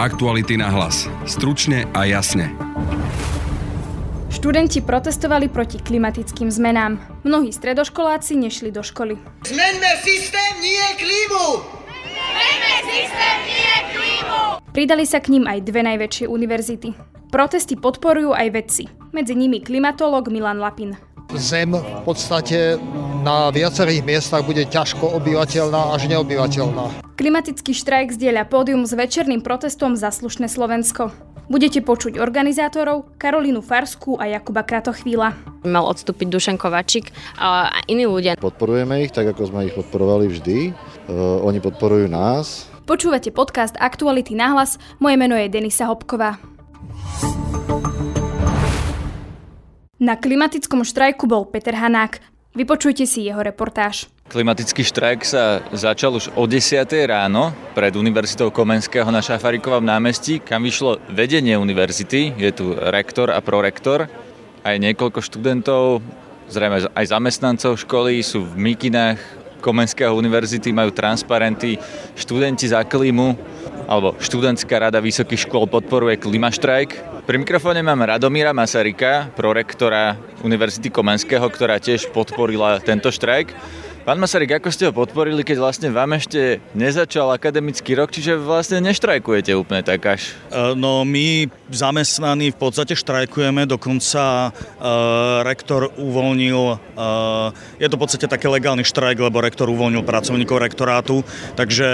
Aktuality na hlas. Stručne a jasne. Študenti protestovali proti klimatickým zmenám. Mnohí stredoškoláci nešli do školy. Zmeňme systém, nie klímu! Zmeňme systém, nie klímu! Pridali sa k ním aj dve najväčšie univerzity. Protesty podporujú aj vedci. Medzi nimi klimatolog Milan Lapin. Zem v podstate na viacerých miestach bude ťažko obyvateľná až neobyvateľná. Klimatický štrajk zdieľa pódium s večerným protestom za slušné Slovensko. Budete počuť organizátorov Karolínu Farskú a Jakuba Kratochvíla. Mal odstúpiť Dušan Kovačik a iní ľudia. Podporujeme ich tak, ako sme ich podporovali vždy. Uh, oni podporujú nás. Počúvate podcast Aktuality na hlas. Moje meno je Denisa Hopková. Na klimatickom štrajku bol Peter Hanák. Vypočujte si jeho reportáž. Klimatický štrajk sa začal už o 10. ráno pred Univerzitou Komenského na Šafarikovom námestí, kam vyšlo vedenie univerzity. Je tu rektor a prorektor, aj niekoľko študentov, zrejme aj zamestnancov školy, sú v mikinách Komenského univerzity, majú transparenty, študenti za klímu, alebo študentská rada vysokých škôl podporuje klimaštrajk. Pri mikrofóne mám Radomíra Masarika, prorektora Univerzity Komenského, ktorá tiež podporila tento štrajk. Pán Masaryk, ako ste ho podporili, keď vlastne vám ešte nezačal akademický rok, čiže vlastne neštrajkujete úplne tak až? No my zamestnaní v podstate štrajkujeme, dokonca uh, rektor uvoľnil, uh, je to v podstate také legálny štrajk, lebo rektor uvoľnil pracovníkov rektorátu, takže,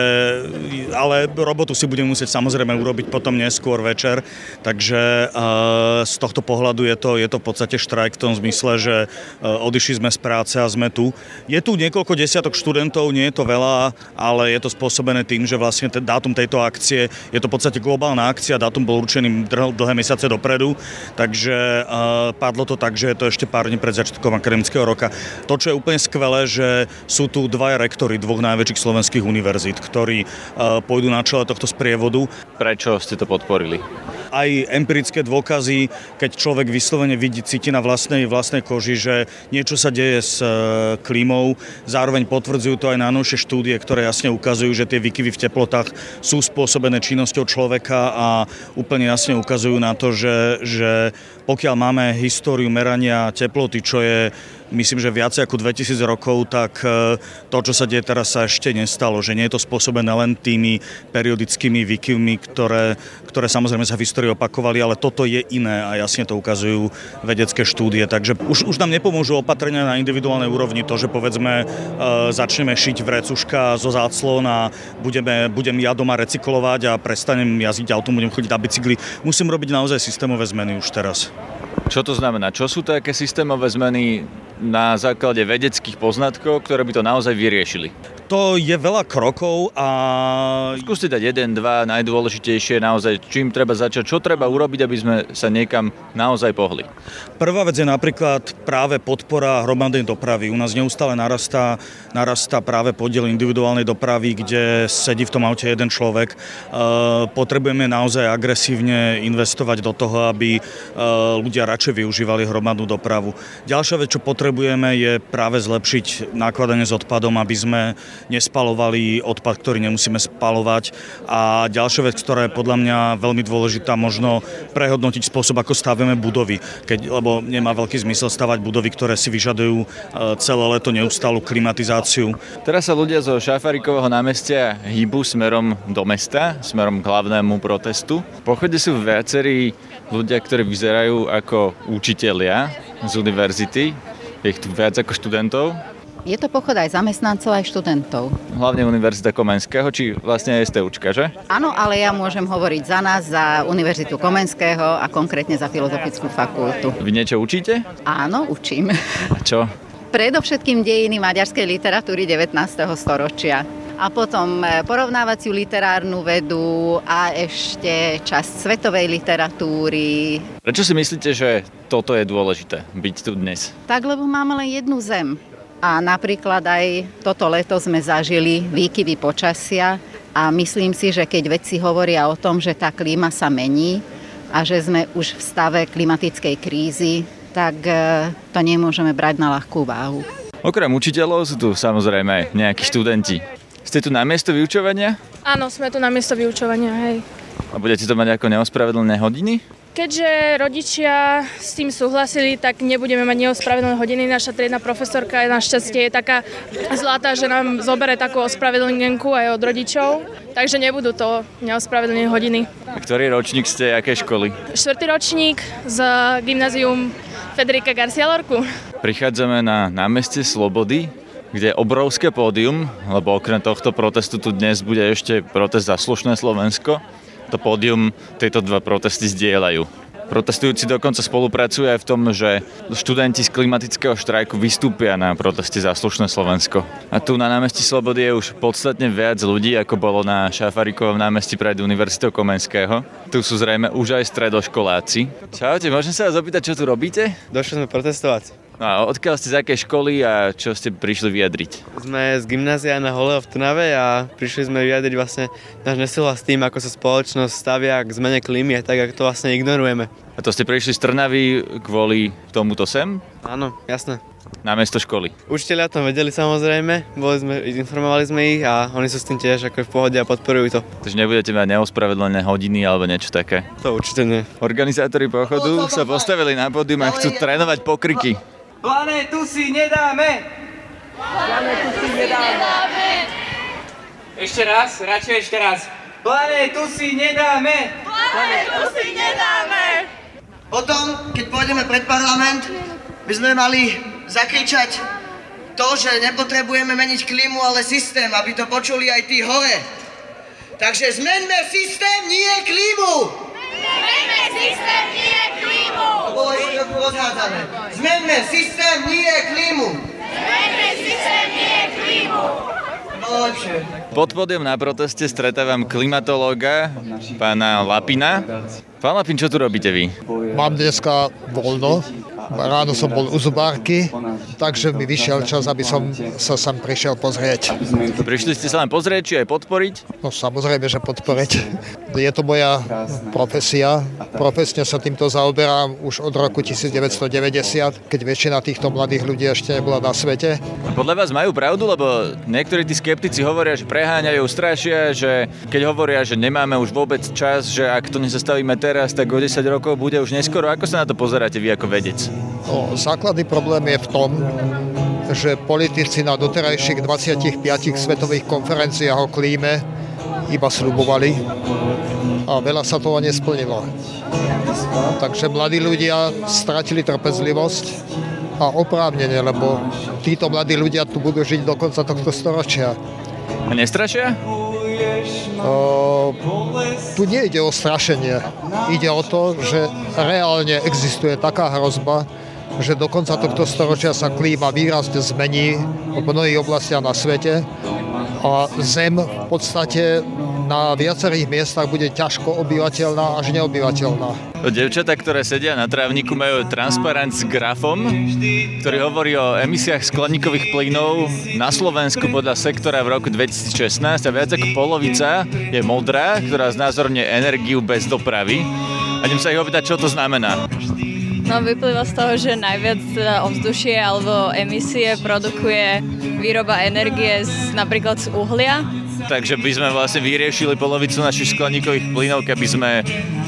ale robotu si budeme musieť samozrejme urobiť potom neskôr večer, takže uh, z tohto pohľadu je to, je to v podstate štrajk v tom zmysle, že uh, odišli sme z práce a sme tu. Je tu niekoľko niekoľko desiatok študentov, nie je to veľa, ale je to spôsobené tým, že vlastne ten dátum tejto akcie je to v podstate globálna akcia, dátum bol určený dlhé mesiace dopredu, takže uh, padlo to tak, že je to ešte pár dní pred začiatkom akademického roka. To, čo je úplne skvelé, že sú tu dvaja rektory dvoch najväčších slovenských univerzít, ktorí uh, pôjdu na čele tohto sprievodu. Prečo ste to podporili? aj empirické dôkazy, keď človek vyslovene vidí, cíti na vlastnej, vlastnej koži, že niečo sa deje s e, klímou. Zároveň potvrdzujú to aj najnovšie štúdie, ktoré jasne ukazujú, že tie výkyvy v teplotách sú spôsobené činnosťou človeka a úplne jasne ukazujú na to, že, že pokiaľ máme históriu merania teploty, čo je myslím, že viacej ako 2000 rokov, tak e, to, čo sa deje teraz, sa ešte nestalo. Že nie je to spôsobené len tými periodickými výkyvmi, ktoré, ktoré samozrejme sa v histórii opakovali, ale toto je iné a jasne to ukazujú vedecké štúdie. Takže už, už nám nepomôžu opatrenia na individuálnej úrovni. To, že povedzme začneme šiť vrecuška zo záclon a budeme, budem ja doma recyklovať a prestanem jazdiť autom, budem chodiť na bicykli. Musím robiť naozaj systémové zmeny už teraz. Čo to znamená? Čo sú také systémové zmeny na základe vedeckých poznatkov, ktoré by to naozaj vyriešili? To je veľa krokov a... Skúste dať jeden, dva najdôležitejšie naozaj, čím treba začať, čo treba urobiť, aby sme sa niekam naozaj pohli. Prvá vec je napríklad práve podpora hromadnej dopravy. U nás neustále narastá, narastá práve podiel individuálnej dopravy, kde sedí v tom aute jeden človek. E, potrebujeme naozaj agresívne investovať do toho, aby e, ľudia radšej využívali hromadnú dopravu. Ďalšia vec, čo potrebujeme, je práve zlepšiť nakladanie s odpadom, aby sme nespalovali odpad, ktorý nemusíme spalovať. A ďalšia vec, ktorá je podľa mňa veľmi dôležitá, možno prehodnotiť spôsob, ako stavíme budovy. Keď, lebo nemá veľký zmysel stavať budovy, ktoré si vyžadujú e, celé leto neustálu klimatizáciu. Teraz sa ľudia zo Šafarikového námestia hýbu smerom do mesta, smerom k hlavnému protestu. Po chode sú viacerí ľudia, ktorí vyzerajú ako učitelia z univerzity. Je ich tu viac ako študentov. Je to pochod aj zamestnancov, aj študentov. Hlavne Univerzita Komenského, či vlastne aj STUčka, že? Áno, ale ja môžem hovoriť za nás, za Univerzitu Komenského a konkrétne za Filozofickú fakultu. Vy niečo učíte? Áno, učím. A čo? Predovšetkým dejiny maďarskej literatúry 19. storočia a potom e, porovnávaciu literárnu vedu a ešte časť svetovej literatúry. Prečo si myslíte, že toto je dôležité, byť tu dnes? Tak, lebo máme len jednu zem. A napríklad aj toto leto sme zažili výkyvy počasia a myslím si, že keď vedci hovoria o tom, že tá klíma sa mení a že sme už v stave klimatickej krízy, tak e, to nemôžeme brať na ľahkú váhu. Okrem učiteľov sú tu samozrejme nejakí študenti. Ste tu na miesto vyučovania? Áno, sme tu na miesto vyučovania, hej. A budete to mať ako neospravedlné hodiny? Keďže rodičia s tým súhlasili, tak nebudeme mať neospravedlné hodiny. Naša triedna profesorka je našťastie je taká zlatá, že nám zobere takú ospravedlnenku aj od rodičov, takže nebudú to neospravedlné hodiny. A ktorý ročník ste, aké školy? Štvrtý ročník z gymnázium Federica Garcia Lorku. Prichádzame na námestie Slobody, kde je obrovské pódium, lebo okrem tohto protestu tu dnes bude ešte protest za slušné Slovensko to pódium tieto dva protesty zdieľajú. Protestujúci dokonca spolupracujú aj v tom, že študenti z klimatického štrajku vystúpia na proteste za slušné Slovensko. A tu na námestí Slobody je už podstatne viac ľudí, ako bolo na Šafarikovom námestí pred Univerzitou Komenského. Tu sú zrejme už aj stredoškoláci. Čaute, môžem sa vás opýtať, čo tu robíte? Došli sme protestovať. No a odkiaľ ste z akej školy a čo ste prišli vyjadriť? Sme z gymnázia na Holeo v Trnave a prišli sme vyjadriť vlastne náš nesúhlas s tým, ako sa spoločnosť stavia k zmene klímy a tak, ako to vlastne ignorujeme. A to ste prišli z Trnavy kvôli tomuto sem? Áno, jasné. Na mesto školy. Učiteľi o tom vedeli samozrejme, boli sme, informovali sme ich a oni sú s tým tiež ako v pohode a podporujú to. Takže nebudete mať neospravedlené hodiny alebo niečo také? To určite nie. Organizátori pochodu sa postavili na pódium a chcú trénovať pokryky. Planétu si nedáme! Planétu si nedáme! Ešte raz, radšej ešte raz. Planétu si nedáme! Planétu si nedáme! Potom, keď pôjdeme pred parlament, by sme mali zakričať to, že nepotrebujeme meniť klímu, ale systém, aby to počuli aj tí hore. Takže zmeňme systém, nie klímu! Zmenne sistem nije klimu! Zmenne sistem nije klimu! Zmenne sistem nije klimu! Bože! Pod pódium na proteste stretávam klimatológa, pána Lapina. Pán Lapin, čo tu robíte vy? Mám dneska voľno, Ráno som bol u zubárky, takže mi vyšiel čas, aby som sa sem prišiel pozrieť. Prišli ste sa len pozrieť, či aj podporiť? No samozrejme, že podporiť. Je to moja profesia. Profesne sa týmto zaoberám už od roku 1990, keď väčšina týchto mladých ľudí ešte nebola na svete. Podľa vás majú pravdu, lebo niektorí tí skeptici hovoria, že preháňajú, strašia, že keď hovoria, že nemáme už vôbec čas, že ak to nezastavíme teraz, tak o 10 rokov bude už neskoro. Ako sa na to pozeráte vy ako vedec? No, základný problém je v tom, že politici na doterajších 25 svetových konferenciách o klíme iba slubovali a veľa sa toho nesplnilo. Takže mladí ľudia stratili trpezlivosť a oprávnenie, lebo títo mladí ľudia tu budú žiť do konca tohto storočia. A nestrašia? Uh, tu nejde o strašenie. Ide o to, že reálne existuje taká hrozba, že do konca tohto storočia sa klíma výrazne zmení v mnohých oblastiach na svete a Zem v podstate na viacerých miestach bude ťažko obyvateľná až neobyvateľná. Devčatá, ktoré sedia na trávniku, majú transparent s grafom, ktorý hovorí o emisiách skleníkových plynov na Slovensku podľa sektora v roku 2016 a viac ako polovica je modrá, ktorá znázorňuje energiu bez dopravy. A idem sa ich opýtať, čo to znamená. No vyplýva z toho, že najviac teda ovzdušie alebo emisie produkuje výroba energie z, napríklad z uhlia, takže by sme vlastne vyriešili polovicu našich skleníkových plynov, keby sme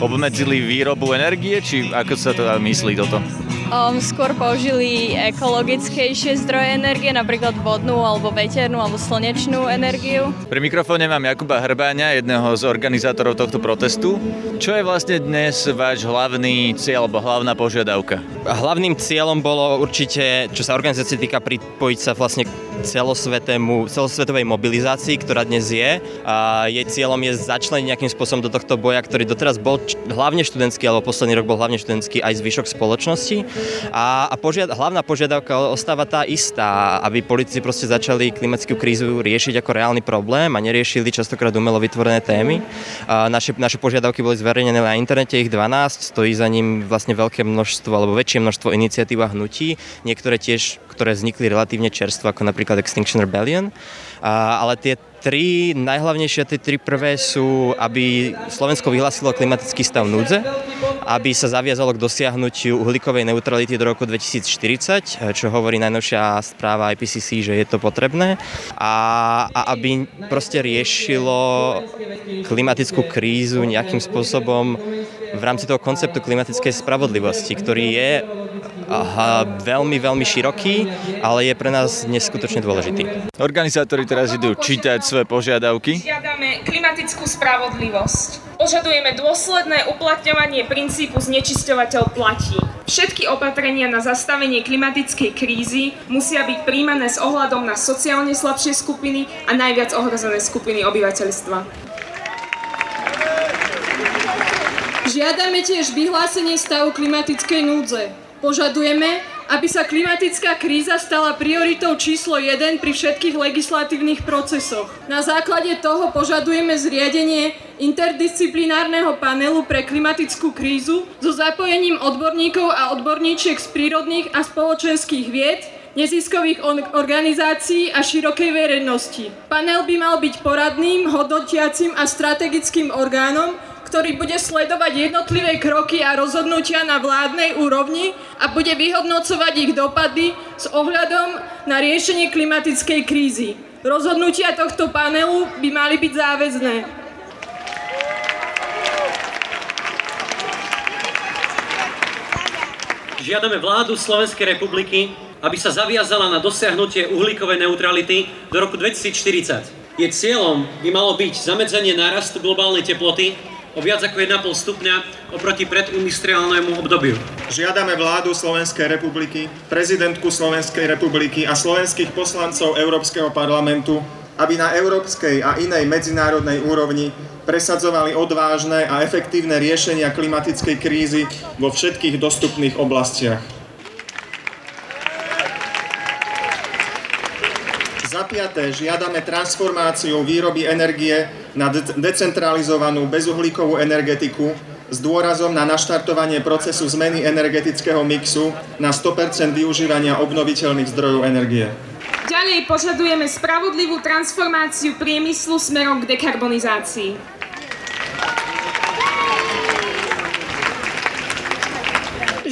obmedzili výrobu energie, či ako sa to dá myslí toto? Um, skôr použili ekologickejšie zdroje energie, napríklad vodnú alebo veternú alebo slnečnú energiu. Pri mikrofóne mám Jakuba Hrbáňa, jedného z organizátorov tohto protestu. Čo je vlastne dnes váš hlavný cieľ alebo hlavná požiadavka? Hlavným cieľom bolo určite, čo sa organizácie týka, pripojiť sa vlastne celosvetému, celosvetovej mobilizácii, ktorá dnes je. A jej cieľom je začleniť nejakým spôsobom do tohto boja, ktorý doteraz bol hlavne študentský, alebo posledný rok bol hlavne študentský aj zvyšok spoločnosti. A, a požiad, hlavná požiadavka ostáva tá istá, aby politici proste začali klimatickú krízu riešiť ako reálny problém a neriešili častokrát umelo vytvorené témy. A naše, naše požiadavky boli zverejnené na internete, ich 12, stojí za ním vlastne veľké množstvo alebo väčšie množstvo iniciatív a hnutí, niektoré tiež, ktoré vznikli relatívne čerstvo, ako napríklad napríklad Extinction Rebellion. A, ale tie tri najhlavnejšie, tie tri prvé sú, aby Slovensko vyhlásilo klimatický stav núdze, aby sa zaviazalo k dosiahnutiu uhlíkovej neutrality do roku 2040, čo hovorí najnovšia správa IPCC, že je to potrebné, a, a aby proste riešilo klimatickú krízu nejakým spôsobom v rámci toho konceptu klimatickej spravodlivosti, ktorý je aha, veľmi, veľmi široký, ale je pre nás neskutočne dôležitý. Organizátori teraz idú čítať svoje požiadavky. Žiadame klimatickú spravodlivosť. Požadujeme dôsledné uplatňovanie princípu znečisťovateľ platí. Všetky opatrenia na zastavenie klimatickej krízy musia byť príjmané s ohľadom na sociálne slabšie skupiny a najviac ohrozené skupiny obyvateľstva. Žiadame tiež vyhlásenie stavu klimatickej núdze. Požadujeme, aby sa klimatická kríza stala prioritou číslo 1 pri všetkých legislatívnych procesoch. Na základe toho požadujeme zriadenie interdisciplinárneho panelu pre klimatickú krízu so zapojením odborníkov a odborníčiek z prírodných a spoločenských vied, neziskových organizácií a širokej verejnosti. Panel by mal byť poradným, hodnotiacim a strategickým orgánom, ktorý bude sledovať jednotlivé kroky a rozhodnutia na vládnej úrovni a bude vyhodnocovať ich dopady s ohľadom na riešenie klimatickej krízy. Rozhodnutia tohto panelu by mali byť záväzné. Žiadame vládu Slovenskej republiky, aby sa zaviazala na dosiahnutie uhlíkovej neutrality do roku 2040. Jej cieľom by malo byť zamedzenie nárastu globálnej teploty o viac ako 1,5 stupňa oproti predindustriálnemu obdobiu. Žiadame vládu Slovenskej republiky, prezidentku Slovenskej republiky a slovenských poslancov Európskeho parlamentu, aby na európskej a inej medzinárodnej úrovni presadzovali odvážne a efektívne riešenia klimatickej krízy vo všetkých dostupných oblastiach. Piaté, žiadame transformáciu výroby energie na decentralizovanú bezuhlíkovú energetiku s dôrazom na naštartovanie procesu zmeny energetického mixu na 100% využívania obnoviteľných zdrojov energie. Ďalej požadujeme spravodlivú transformáciu priemyslu smerom k dekarbonizácii.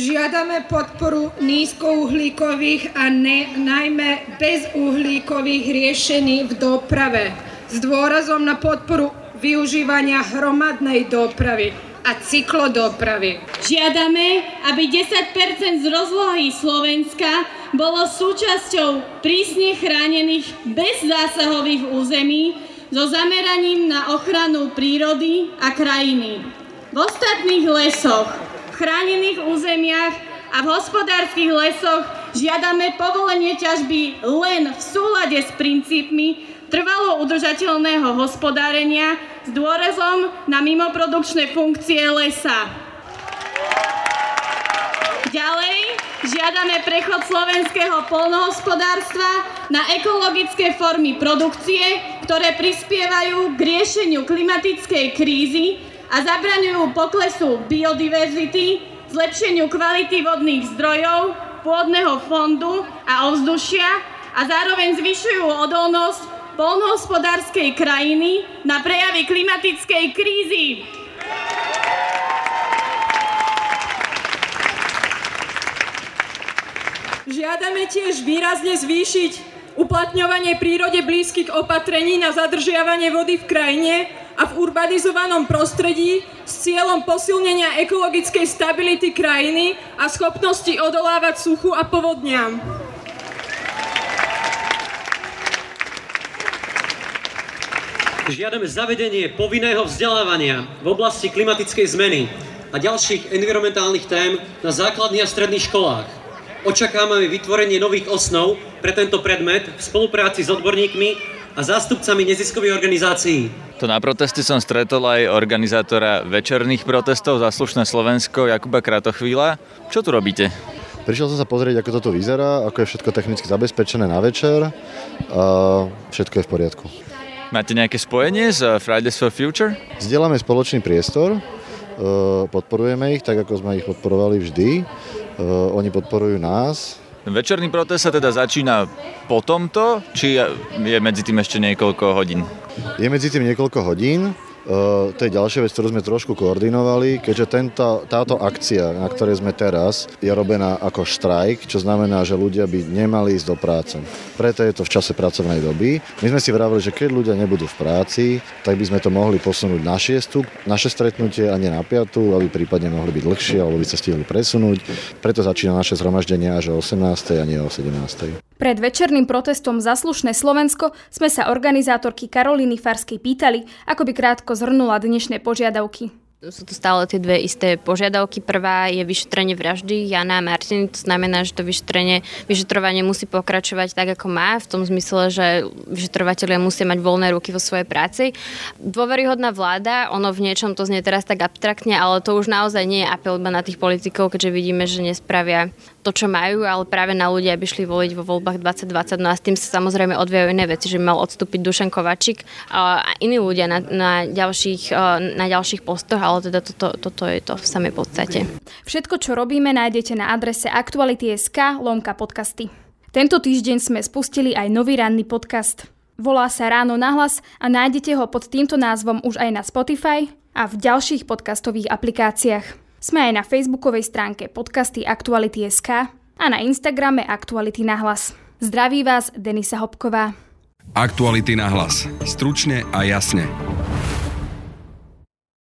Žiadame podporu nízkouhlíkových a ne, najmä bezuhlíkových riešení v doprave s dôrazom na podporu využívania hromadnej dopravy a cyklodopravy. Žiadame, aby 10% z rozlohy Slovenska bolo súčasťou prísne chránených bezzásahových území so zameraním na ochranu prírody a krajiny. V ostatných lesoch chránených územiach a v hospodárskych lesoch žiadame povolenie ťažby len v súlade s princípmi trvalo udržateľného hospodárenia s dôrazom na mimoprodukčné funkcie lesa. Ďalej žiadame prechod slovenského polnohospodárstva na ekologické formy produkcie, ktoré prispievajú k riešeniu klimatickej krízy a zabraňujú poklesu biodiverzity, zlepšeniu kvality vodných zdrojov, pôdneho fondu a ovzdušia a zároveň zvyšujú odolnosť polnohospodárskej krajiny na prejavy klimatickej krízy. Žiadame tiež výrazne zvýšiť uplatňovanie prírode blízkych opatrení na zadržiavanie vody v krajine a v urbanizovanom prostredí s cieľom posilnenia ekologickej stability krajiny a schopnosti odolávať suchu a povodňam. Žiadame zavedenie povinného vzdelávania v oblasti klimatickej zmeny a ďalších environmentálnych tém na základných a stredných školách. Očakávame vytvorenie nových osnov pre tento predmet v spolupráci s odborníkmi a zástupcami neziskových organizácií. To na proteste som stretol aj organizátora večerných protestov za slušné Slovensko Jakuba Kratochvíla. Čo tu robíte? Prišiel som sa pozrieť, ako toto vyzerá, ako je všetko technicky zabezpečené na večer a všetko je v poriadku. Máte nejaké spojenie s Fridays for Future? Zdieľame spoločný priestor, e, podporujeme ich tak, ako sme ich podporovali vždy. E, oni podporujú nás, Večerný protest sa teda začína po tomto, či je medzi tým ešte niekoľko hodín? Je medzi tým niekoľko hodín. Uh, to je ďalšia vec, ktorú sme trošku koordinovali, keďže tento, táto akcia, na ktorej sme teraz, je robená ako štrajk, čo znamená, že ľudia by nemali ísť do práce. Preto je to v čase pracovnej doby. My sme si vravili, že keď ľudia nebudú v práci, tak by sme to mohli posunúť na šiestu, naše stretnutie a nie na piatu, aby prípadne mohli byť dlhšie, alebo by sa stihli presunúť. Preto začína naše zhromaždenie až o 18. a nie o 17. Pred večerným protestom Zaslušné Slovensko sme sa organizátorky Karolíny Farskej pýtali, ako by krátko zhrnula dnešné požiadavky. Sú to stále tie dve isté požiadavky. Prvá je vyšetrenie vraždy Jana a Martiny. To znamená, že to vyšetrenie, vyšetrovanie musí pokračovať tak, ako má, v tom zmysle, že vyšetrovateľia musia mať voľné ruky vo svojej práci. Dôveryhodná vláda, ono v niečom to znie teraz tak abstraktne, ale to už naozaj nie je apel iba na tých politikov, keďže vidíme, že nespravia to, čo majú, ale práve na ľudia, aby šli voliť vo voľbách 2020. No a s tým sa samozrejme odvíjajú iné veci, že mal odstúpiť Dušan Kovačik a iní ľudia na, na, ďalších, na ďalších postoch, ale teda toto, toto je to v samej podstate. Všetko, čo robíme, nájdete na adrese aktuality.sk lomka podcasty. Tento týždeň sme spustili aj nový ranný podcast. Volá sa Ráno nahlas a nájdete ho pod týmto názvom už aj na Spotify a v ďalších podcastových aplikáciách. Sme aj na facebookovej stránke podcasty Aktuality.sk a na Instagrame Aktuality na hlas. Zdraví vás Denisa Hopková. Aktuality na hlas. Stručne a jasne.